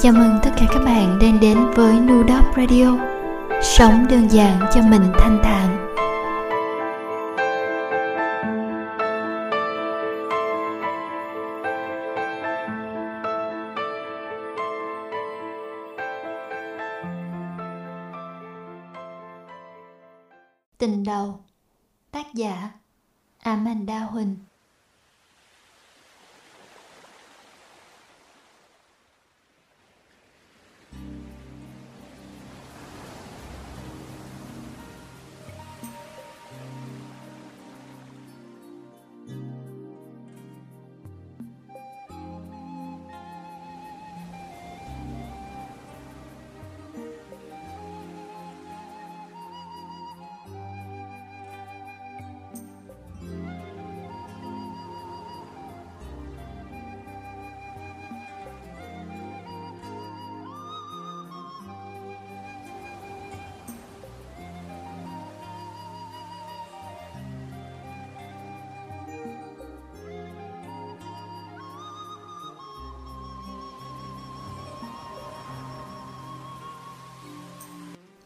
Chào mừng tất cả các bạn đang đến với Nudop Radio. Sống đơn giản cho mình thanh thản.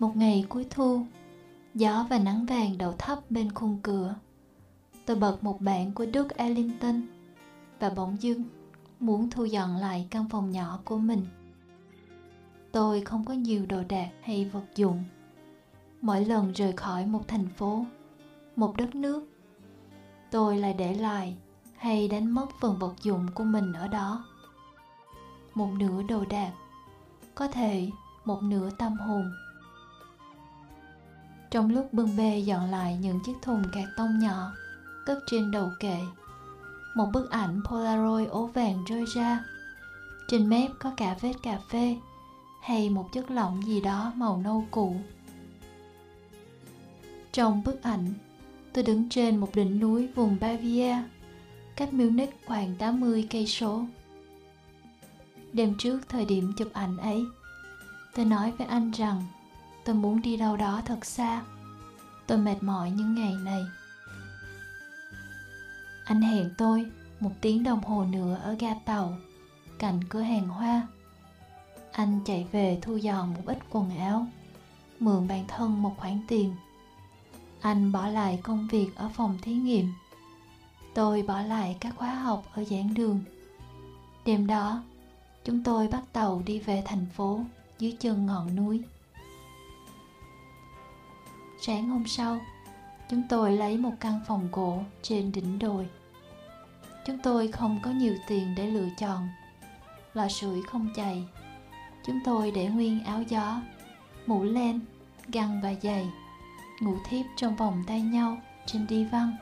Một ngày cuối thu, gió và nắng vàng đậu thấp bên khung cửa. Tôi bật một bản của Duke Ellington và bỗng dưng muốn thu dọn lại căn phòng nhỏ của mình. Tôi không có nhiều đồ đạc hay vật dụng. Mỗi lần rời khỏi một thành phố, một đất nước, tôi lại để lại hay đánh mất phần vật dụng của mình ở đó. Một nửa đồ đạc, có thể một nửa tâm hồn trong lúc bưng bê dọn lại những chiếc thùng cạc tông nhỏ cất trên đầu kệ một bức ảnh polaroid ố vàng rơi ra trên mép có cả vết cà phê hay một chất lỏng gì đó màu nâu cũ trong bức ảnh tôi đứng trên một đỉnh núi vùng Bavia cách Munich khoảng 80 cây số. Đêm trước thời điểm chụp ảnh ấy, tôi nói với anh rằng tôi muốn đi đâu đó thật xa. Tôi mệt mỏi những ngày này. Anh hẹn tôi một tiếng đồng hồ nữa ở ga tàu. Cạnh cửa hàng hoa. Anh chạy về thu dọn một ít quần áo, mượn bản thân một khoản tiền. Anh bỏ lại công việc ở phòng thí nghiệm. Tôi bỏ lại các khóa học ở giảng đường. Đêm đó, chúng tôi bắt tàu đi về thành phố dưới chân ngọn núi. Sáng hôm sau, chúng tôi lấy một căn phòng cổ trên đỉnh đồi. Chúng tôi không có nhiều tiền để lựa chọn. Lò sưởi không chạy. Chúng tôi để nguyên áo gió, mũ len, găng và giày, ngủ thiếp trong vòng tay nhau trên đi văn.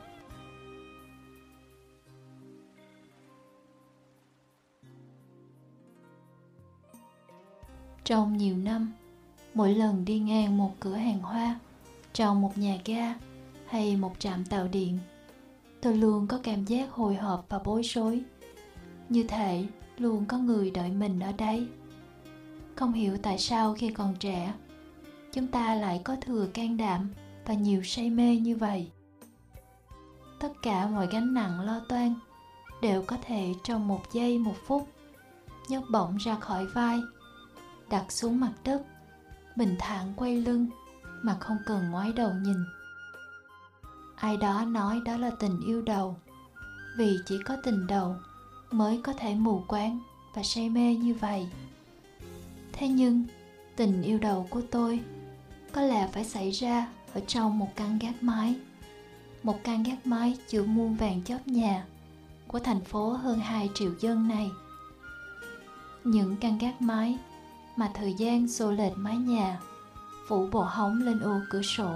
Trong nhiều năm, mỗi lần đi ngang một cửa hàng hoa, trong một nhà ga hay một trạm tàu điện, tôi luôn có cảm giác hồi hộp và bối rối. Như thể luôn có người đợi mình ở đây. Không hiểu tại sao khi còn trẻ, chúng ta lại có thừa can đảm và nhiều say mê như vậy. Tất cả mọi gánh nặng lo toan đều có thể trong một giây, một phút nhấc bổng ra khỏi vai, đặt xuống mặt đất, bình thản quay lưng mà không cần ngoái đầu nhìn. Ai đó nói đó là tình yêu đầu, vì chỉ có tình đầu mới có thể mù quáng và say mê như vậy. Thế nhưng, tình yêu đầu của tôi có lẽ phải xảy ra ở trong một căn gác mái, một căn gác mái chứa muôn vàng chóp nhà của thành phố hơn 2 triệu dân này. Những căn gác mái mà thời gian xô lệch mái nhà phủ bộ hóng lên ô cửa sổ.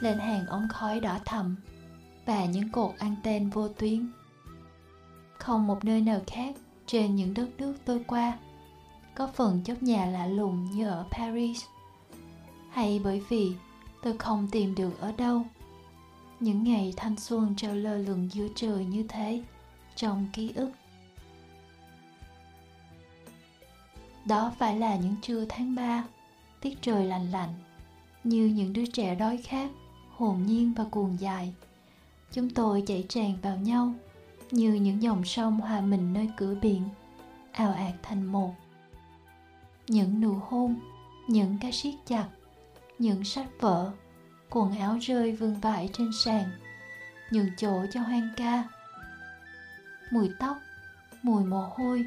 Lên hàng ống khói đỏ thầm và những cột anten vô tuyến. Không một nơi nào khác trên những đất nước tôi qua. Có phần chốt nhà lạ lùng như ở paris. Hay bởi vì tôi không tìm được ở đâu. Những ngày thanh xuân treo lơ lửng giữa trời như thế trong ký ức. Đó phải là những trưa tháng 3 tiết trời lạnh lạnh, như những đứa trẻ đói khát, hồn nhiên và cuồng dại. Chúng tôi chạy tràn vào nhau, như những dòng sông hòa mình nơi cửa biển, ào ạt thành một. Những nụ hôn, những cái siết chặt, những sách vở, quần áo rơi vương vãi trên sàn, nhường chỗ cho hoang ca. Mùi tóc, mùi mồ hôi,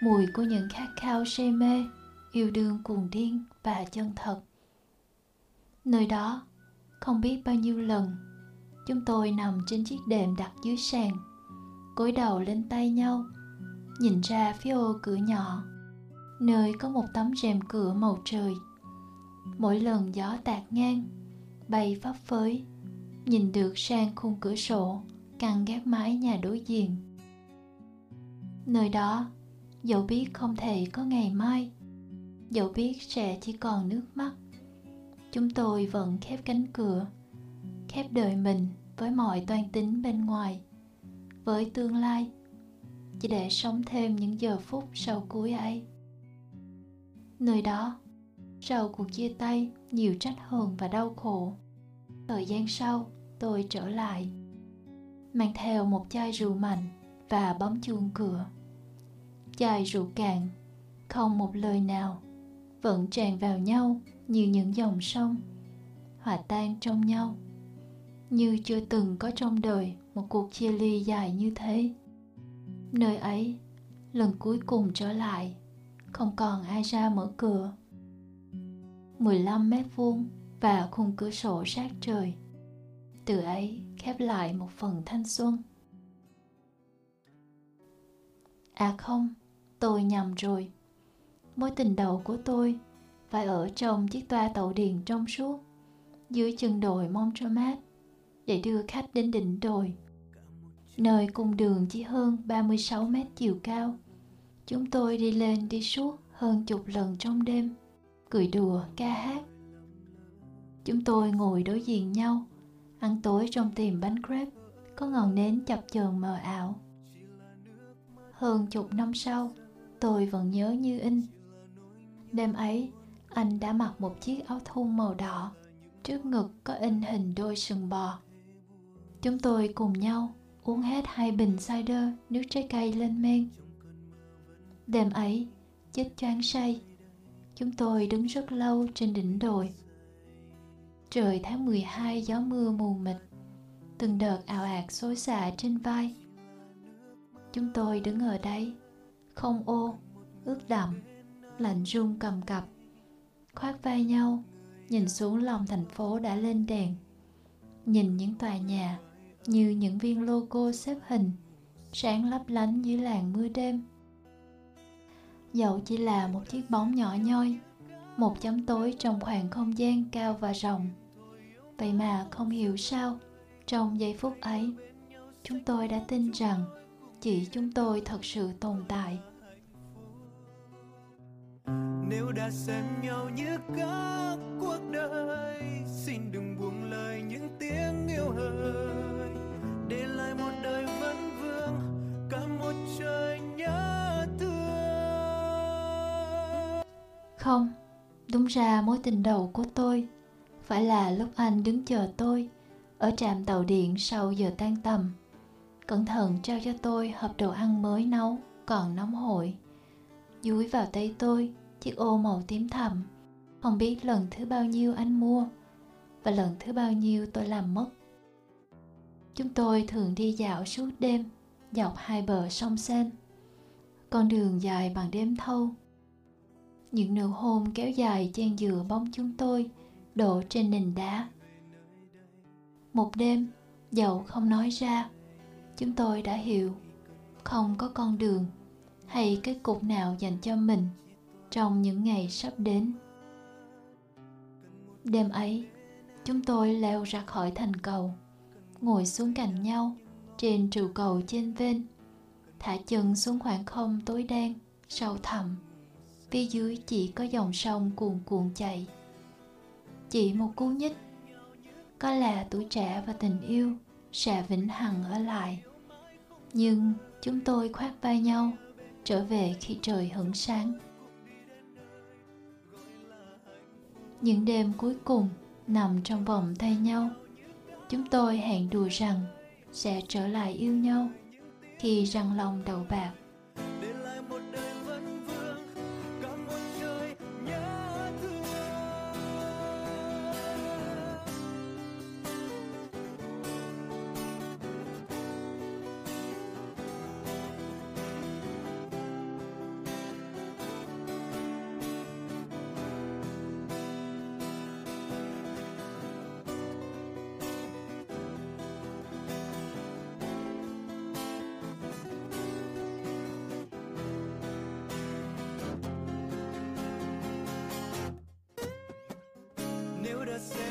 mùi của những khát khao say mê yêu đương cuồng điên và chân thật. Nơi đó, không biết bao nhiêu lần, chúng tôi nằm trên chiếc đệm đặt dưới sàn cối đầu lên tay nhau, nhìn ra phía ô cửa nhỏ, nơi có một tấm rèm cửa màu trời. Mỗi lần gió tạt ngang, bay phấp phới, nhìn được sang khung cửa sổ, căng gác mái nhà đối diện. Nơi đó, dẫu biết không thể có ngày mai dẫu biết sẽ chỉ còn nước mắt, chúng tôi vẫn khép cánh cửa, khép đời mình với mọi toan tính bên ngoài, với tương lai, chỉ để sống thêm những giờ phút sau cuối ấy. Nơi đó, sau cuộc chia tay, nhiều trách hờn và đau khổ, thời gian sau tôi trở lại, mang theo một chai rượu mạnh và bấm chuông cửa. Chai rượu cạn, không một lời nào vẫn tràn vào nhau như những dòng sông, hòa tan trong nhau, như chưa từng có trong đời một cuộc chia ly dài như thế. Nơi ấy, lần cuối cùng trở lại, không còn ai ra mở cửa. 15 mét vuông và khung cửa sổ sát trời, từ ấy khép lại một phần thanh xuân. À không, tôi nhầm rồi mối tình đầu của tôi phải ở trong chiếc toa tàu điện trong suốt, dưới chân đồi Montremat để đưa khách đến đỉnh đồi. Nơi cung đường chỉ hơn 36 mét chiều cao. Chúng tôi đi lên đi suốt hơn chục lần trong đêm, cười đùa, ca hát. Chúng tôi ngồi đối diện nhau, ăn tối trong tiệm bánh crepe có ngọn nến chập chờn mờ ảo. Hơn chục năm sau, tôi vẫn nhớ như in đêm ấy, anh đã mặc một chiếc áo thun màu đỏ. Trước ngực có in hình đôi sừng bò. Chúng tôi cùng nhau uống hết hai bình cider nước trái cây lên men. Đêm ấy, chết choáng say. Chúng tôi đứng rất lâu trên đỉnh đồi. Trời tháng 12 gió mưa mù mịt. Từng đợt ảo ạt xối xả trên vai. Chúng tôi đứng ở đấy không ô ướt đậm lạnh run cầm cập. Khoác vai nhau, nhìn xuống lòng thành phố đã lên đèn. Nhìn những tòa nhà như những viên logo xếp hình, sáng lấp lánh dưới làn mưa đêm. Dẫu chỉ là một chiếc bóng nhỏ nhoi, một chấm tối trong khoảng không gian cao và rộng. Vậy mà không hiểu sao, trong giây phút ấy, chúng tôi đã tin rằng chỉ chúng tôi thật sự tồn tại nếu đã xem nhau như cả cuộc đời, xin đừng buông lời những tiếng yêu hời. Để lại một đời vấn vương cả một trời nhớ thương. Không, đúng ra mối tình đầu của tôi phải là lúc anh đứng chờ tôi ở trạm tàu điện sau giờ tan tầm. Cẩn thận trao cho tôi hộp đồ ăn mới nấu còn nóng hổi. Dúi vào tay tôi chiếc ô màu tím thẳm. Không biết lần thứ bao nhiêu anh mua và lần thứ bao nhiêu tôi làm mất. Chúng tôi thường đi dạo suốt đêm, dọc hai bờ sông sen. Con đường dài bằng đêm thâu. Những nụ hôn kéo dài chen dừa bóng chúng tôi, đổ trên nền đá. Một đêm, dẫu không nói ra, chúng tôi đã hiểu không có con đường hay cái cục nào dành cho mình trong những ngày sắp đến. Đêm ấy, chúng tôi leo ra khỏi thành cầu, ngồi xuống cạnh nhau trên trụ cầu trên ven, thả chân xuống khoảng không tối đen, sâu thẳm. Phía dưới chỉ có dòng sông cuồn cuộn chảy. Chỉ một cú nhích, có là tuổi trẻ và tình yêu sẽ vĩnh hằng ở lại. Nhưng chúng tôi khoác vai nhau trở về khi trời hửng sáng. Những đêm cuối cùng nằm trong vòng tay nhau, chúng tôi hẹn đùa rằng sẽ trở lại yêu nhau khi răng lòng đầu bạc. Nếu đã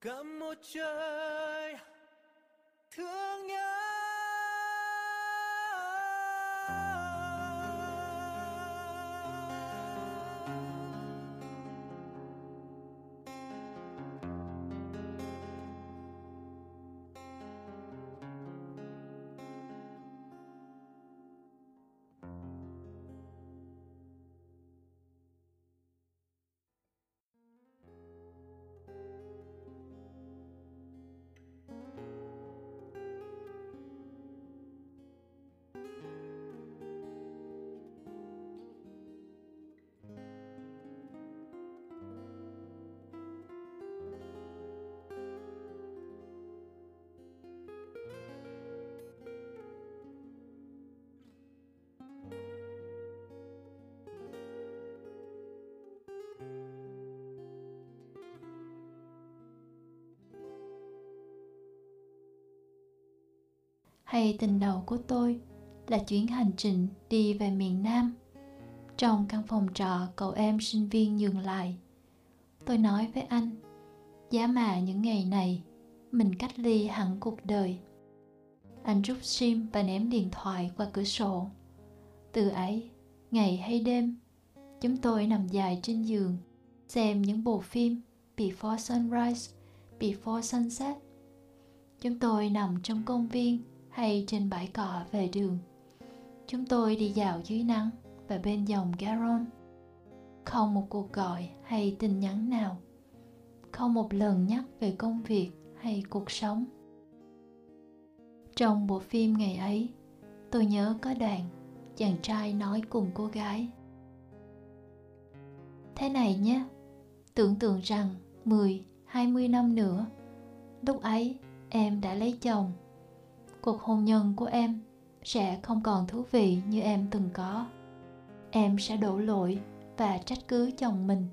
cả một trời thương nhớ. Hay tình đầu của tôi là chuyến hành trình đi về miền Nam. Trong căn phòng trọ cậu em sinh viên nhường lại. Tôi nói với anh, giá mà những ngày này mình cách ly hẳn cuộc đời. Anh rút sim và ném điện thoại qua cửa sổ. Từ ấy, ngày hay đêm, chúng tôi nằm dài trên giường, xem những bộ phim Before Sunrise, Before Sunset. Chúng tôi nằm trong công viên hay trên bãi cỏ về đường. Chúng tôi đi dạo dưới nắng và bên dòng Garonne. Không một cuộc gọi hay tin nhắn nào. Không một lần nhắc về công việc hay cuộc sống. Trong bộ phim ngày ấy, tôi nhớ có đoạn chàng trai nói cùng cô gái. Thế này nhé, tưởng tượng rằng 10, 20 năm nữa, lúc ấy em đã lấy chồng cuộc hôn nhân của em sẽ không còn thú vị như em từng có. Em sẽ đổ lỗi và trách cứ chồng mình.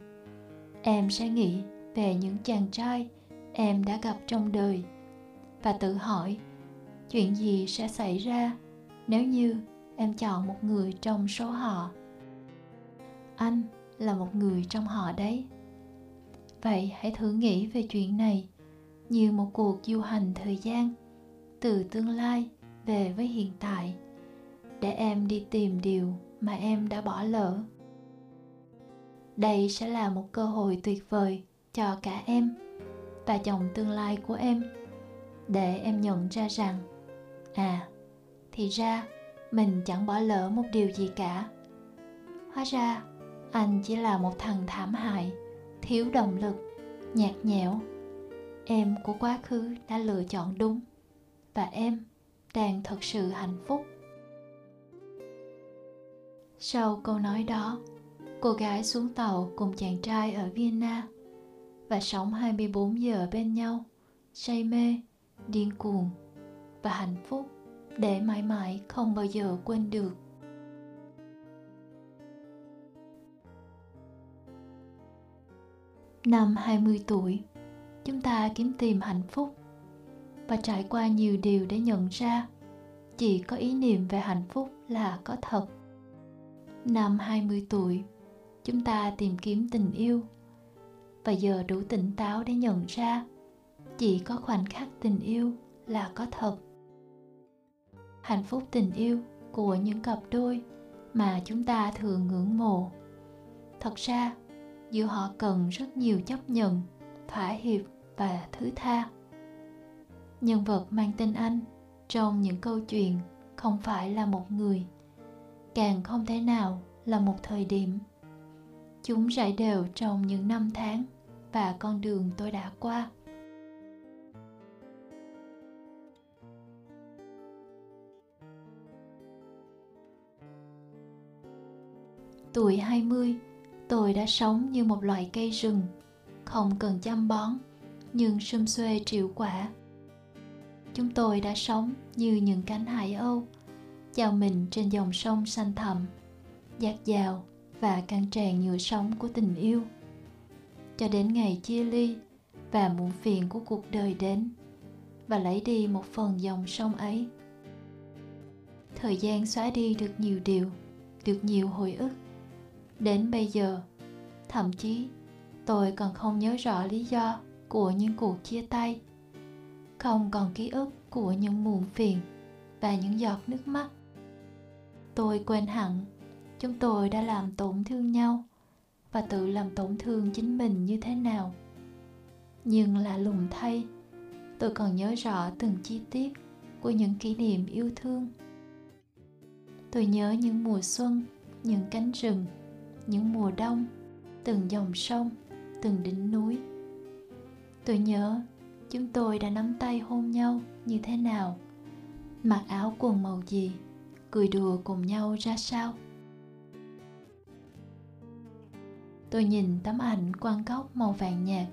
Em sẽ nghĩ về những chàng trai em đã gặp trong đời và tự hỏi chuyện gì sẽ xảy ra nếu như em chọn một người trong số họ. Anh là một người trong họ đấy. Vậy hãy thử nghĩ về chuyện này như một cuộc du hành thời gian từ tương lai về với hiện tại, để em đi tìm điều mà em đã bỏ lỡ. Đây sẽ là một cơ hội tuyệt vời cho cả em và chồng tương lai của em, để em nhận ra rằng à thì ra mình chẳng bỏ lỡ một điều gì cả. Hóa ra, anh chỉ là một thằng thảm hại, thiếu động lực, nhạt nhẽo. Em của quá khứ đã lựa chọn đúng và em đang thật sự hạnh phúc sau câu nói đó cô gái xuống tàu cùng chàng trai ở Vienna và sống 24 giờ bên nhau, say mê, điên cuồng và hạnh phúc để mãi mãi không bao giờ quên được. Năm 20 tuổi, chúng ta kiếm tìm hạnh phúc và trải qua nhiều điều để nhận ra chỉ có ý niệm về hạnh phúc là có thật. Năm 20 tuổi, chúng ta tìm kiếm tình yêu và giờ đủ tỉnh táo để nhận ra chỉ có khoảnh khắc tình yêu là có thật. Hạnh phúc tình yêu của những cặp đôi mà chúng ta thường ngưỡng mộ. Thật ra, giữa họ cần rất nhiều chấp nhận, thỏa hiệp và thứ tha nhân vật mang tên anh trong những câu chuyện không phải là một người càng không thể nào là một thời điểm chúng rải đều trong những năm tháng và con đường tôi đã qua Tuổi 20, tôi đã sống như một loại cây rừng, không cần chăm bón, nhưng sum xuê triệu quả. Chúng tôi đã sống như những cánh hải âu, chào mình trên dòng sông xanh thẳm, dạt dào và căng tràn nhựa sống của tình yêu. Cho đến ngày chia ly và muộn phiền của cuộc đời đến và lấy đi một phần dòng sông ấy. Thời gian xóa đi được nhiều điều, được nhiều hồi ức. Đến bây giờ, thậm chí tôi còn không nhớ rõ lý do của những cuộc chia tay không còn ký ức của những muộn phiền và những giọt nước mắt. Tôi quên hẳn, chúng tôi đã làm tổn thương nhau và tự làm tổn thương chính mình như thế nào. Nhưng lạ lùng thay, tôi còn nhớ rõ từng chi tiết của những kỷ niệm yêu thương. Tôi nhớ những mùa xuân, những cánh rừng, những mùa đông, từng dòng sông, từng đỉnh núi. Tôi nhớ chúng tôi đã nắm tay hôn nhau như thế nào? Mặc áo quần màu gì? Cười đùa cùng nhau ra sao? Tôi nhìn tấm ảnh quan góc màu vàng nhạt.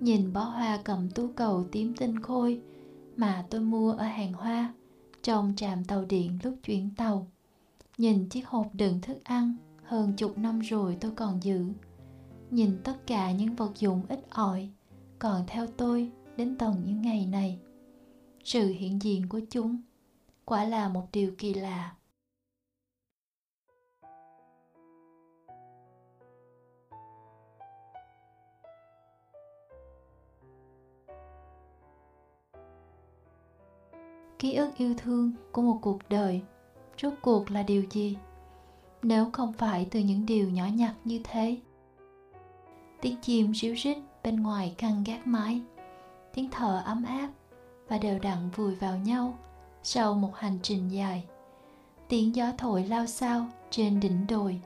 Nhìn bó hoa cầm tú cầu tím tinh khôi mà tôi mua ở hàng hoa trong trạm tàu điện lúc chuyển tàu. Nhìn chiếc hộp đựng thức ăn hơn chục năm rồi tôi còn giữ. Nhìn tất cả những vật dụng ít ỏi còn theo tôi đến tận những ngày này. Sự hiện diện của chúng quả là một điều kỳ lạ. Ký ức yêu thương của một cuộc đời rốt cuộc là điều gì? Nếu không phải từ những điều nhỏ nhặt như thế, tiếng chim ríu rít bên ngoài căn gác mái tiếng thở ấm áp và đều đặn vùi vào nhau sau một hành trình dài. Tiếng gió thổi lao sao trên đỉnh đồi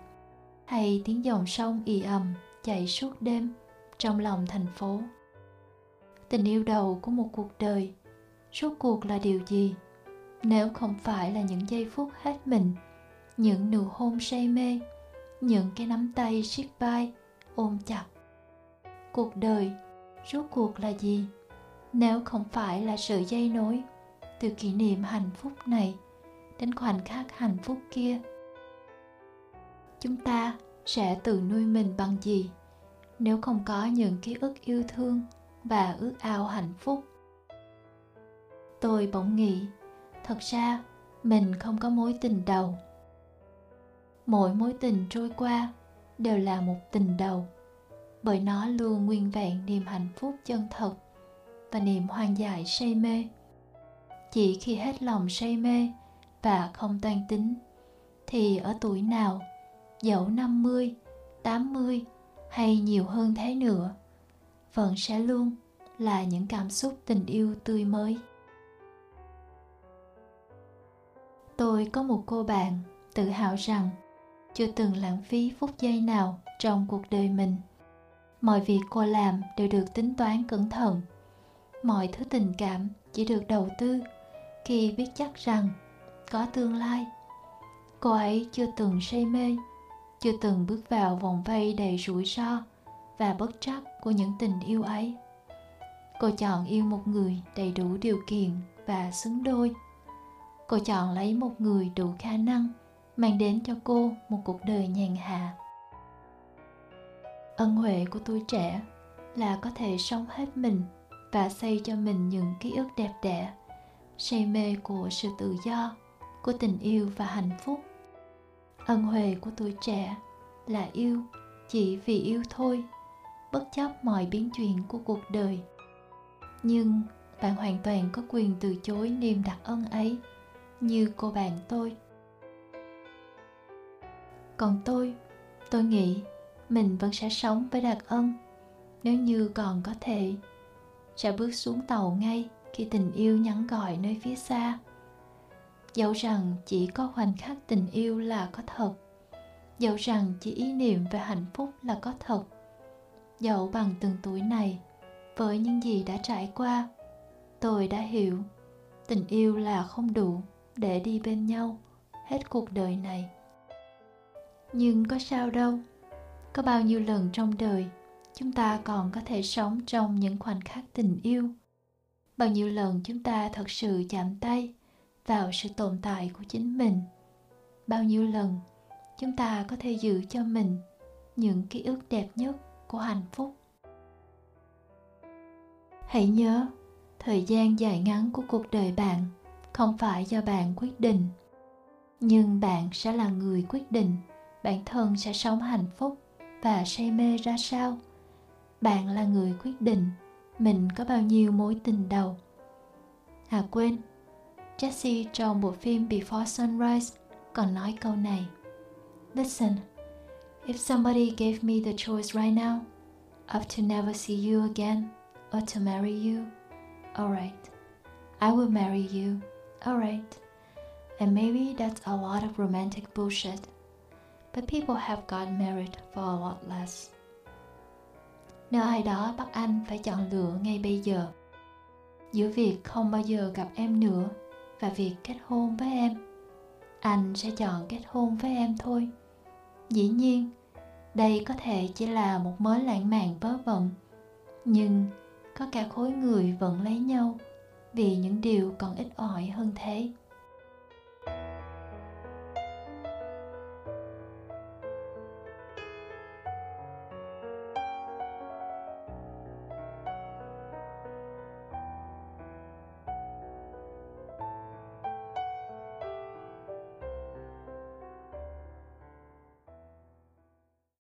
hay tiếng dòng sông ì ầm chạy suốt đêm trong lòng thành phố. Tình yêu đầu của một cuộc đời, suốt cuộc là điều gì? Nếu không phải là những giây phút hết mình, những nụ hôn say mê, những cái nắm tay siết vai ôm chặt, cuộc đời rốt cuộc là gì? Nếu không phải là sự dây nối từ kỷ niệm hạnh phúc này đến khoảnh khắc hạnh phúc kia, chúng ta sẽ tự nuôi mình bằng gì? Nếu không có những ký ức yêu thương và ước ao hạnh phúc, tôi bỗng nghĩ, thật ra mình không có mối tình đầu. Mỗi mối tình trôi qua đều là một tình đầu, bởi nó luôn nguyên vẹn niềm hạnh phúc chân thật và niềm hoang dại say mê chỉ khi hết lòng say mê và không toan tính thì ở tuổi nào dẫu 50, 80 hay nhiều hơn thế nữa vẫn sẽ luôn là những cảm xúc tình yêu tươi mới. Tôi có một cô bạn tự hào rằng chưa từng lãng phí phút giây nào trong cuộc đời mình. Mọi việc cô làm đều được tính toán cẩn thận mọi thứ tình cảm chỉ được đầu tư khi biết chắc rằng có tương lai. Cô ấy chưa từng say mê, chưa từng bước vào vòng vây đầy rủi ro và bất trắc của những tình yêu ấy. Cô chọn yêu một người đầy đủ điều kiện và xứng đôi. Cô chọn lấy một người đủ khả năng mang đến cho cô một cuộc đời nhàn hạ. Ân huệ của tuổi trẻ là có thể sống hết mình và xây cho mình những ký ức đẹp đẽ, say mê của sự tự do, của tình yêu và hạnh phúc. Ân huệ của tuổi trẻ là yêu, chỉ vì yêu thôi, bất chấp mọi biến chuyển của cuộc đời. Nhưng bạn hoàn toàn có quyền từ chối niềm đặc ân ấy, như cô bạn tôi. Còn tôi tôi nghĩ mình vẫn sẽ sống với đặc ân, nếu như còn có thể sẽ bước xuống tàu ngay khi tình yêu nhắn gọi nơi phía xa. Dẫu rằng chỉ có khoảnh khắc tình yêu là có thật, dẫu rằng chỉ ý niệm về hạnh phúc là có thật, dẫu bằng từng tuổi này, với những gì đã trải qua, tôi đã hiểu tình yêu là không đủ để đi bên nhau hết cuộc đời này. Nhưng có sao đâu, có bao nhiêu lần trong đời chúng ta còn có thể sống trong những khoảnh khắc tình yêu. Bao nhiêu lần chúng ta thật sự chạm tay vào sự tồn tại của chính mình, bao nhiêu lần chúng ta có thể giữ cho mình những ký ức đẹp nhất của hạnh phúc. Hãy nhớ, thời gian dài ngắn của cuộc đời bạn không phải do bạn quyết định, nhưng bạn sẽ là người quyết định bản thân sẽ sống hạnh phúc và say mê ra sao. Bạn là người quyết định mình có bao nhiêu mối tình đầu. À quên. Jesse trong bộ phim Before Sunrise còn nói câu này. Listen, if somebody gave me the choice right now of to never see you again or to marry you, alright, I will marry you, alright. And maybe that's a lot of romantic bullshit, but people have got married for a lot less. Nếu ai đó bắt anh phải chọn lựa ngay bây giờ. Giữa việc không bao giờ gặp em nữa và việc kết hôn với em, anh sẽ chọn kết hôn với em thôi. Dĩ nhiên, đây có thể chỉ là một mớ lãng mạn vớ vẩn, nhưng có cả khối người vẫn lấy nhau vì những điều còn ít ỏi hơn thế.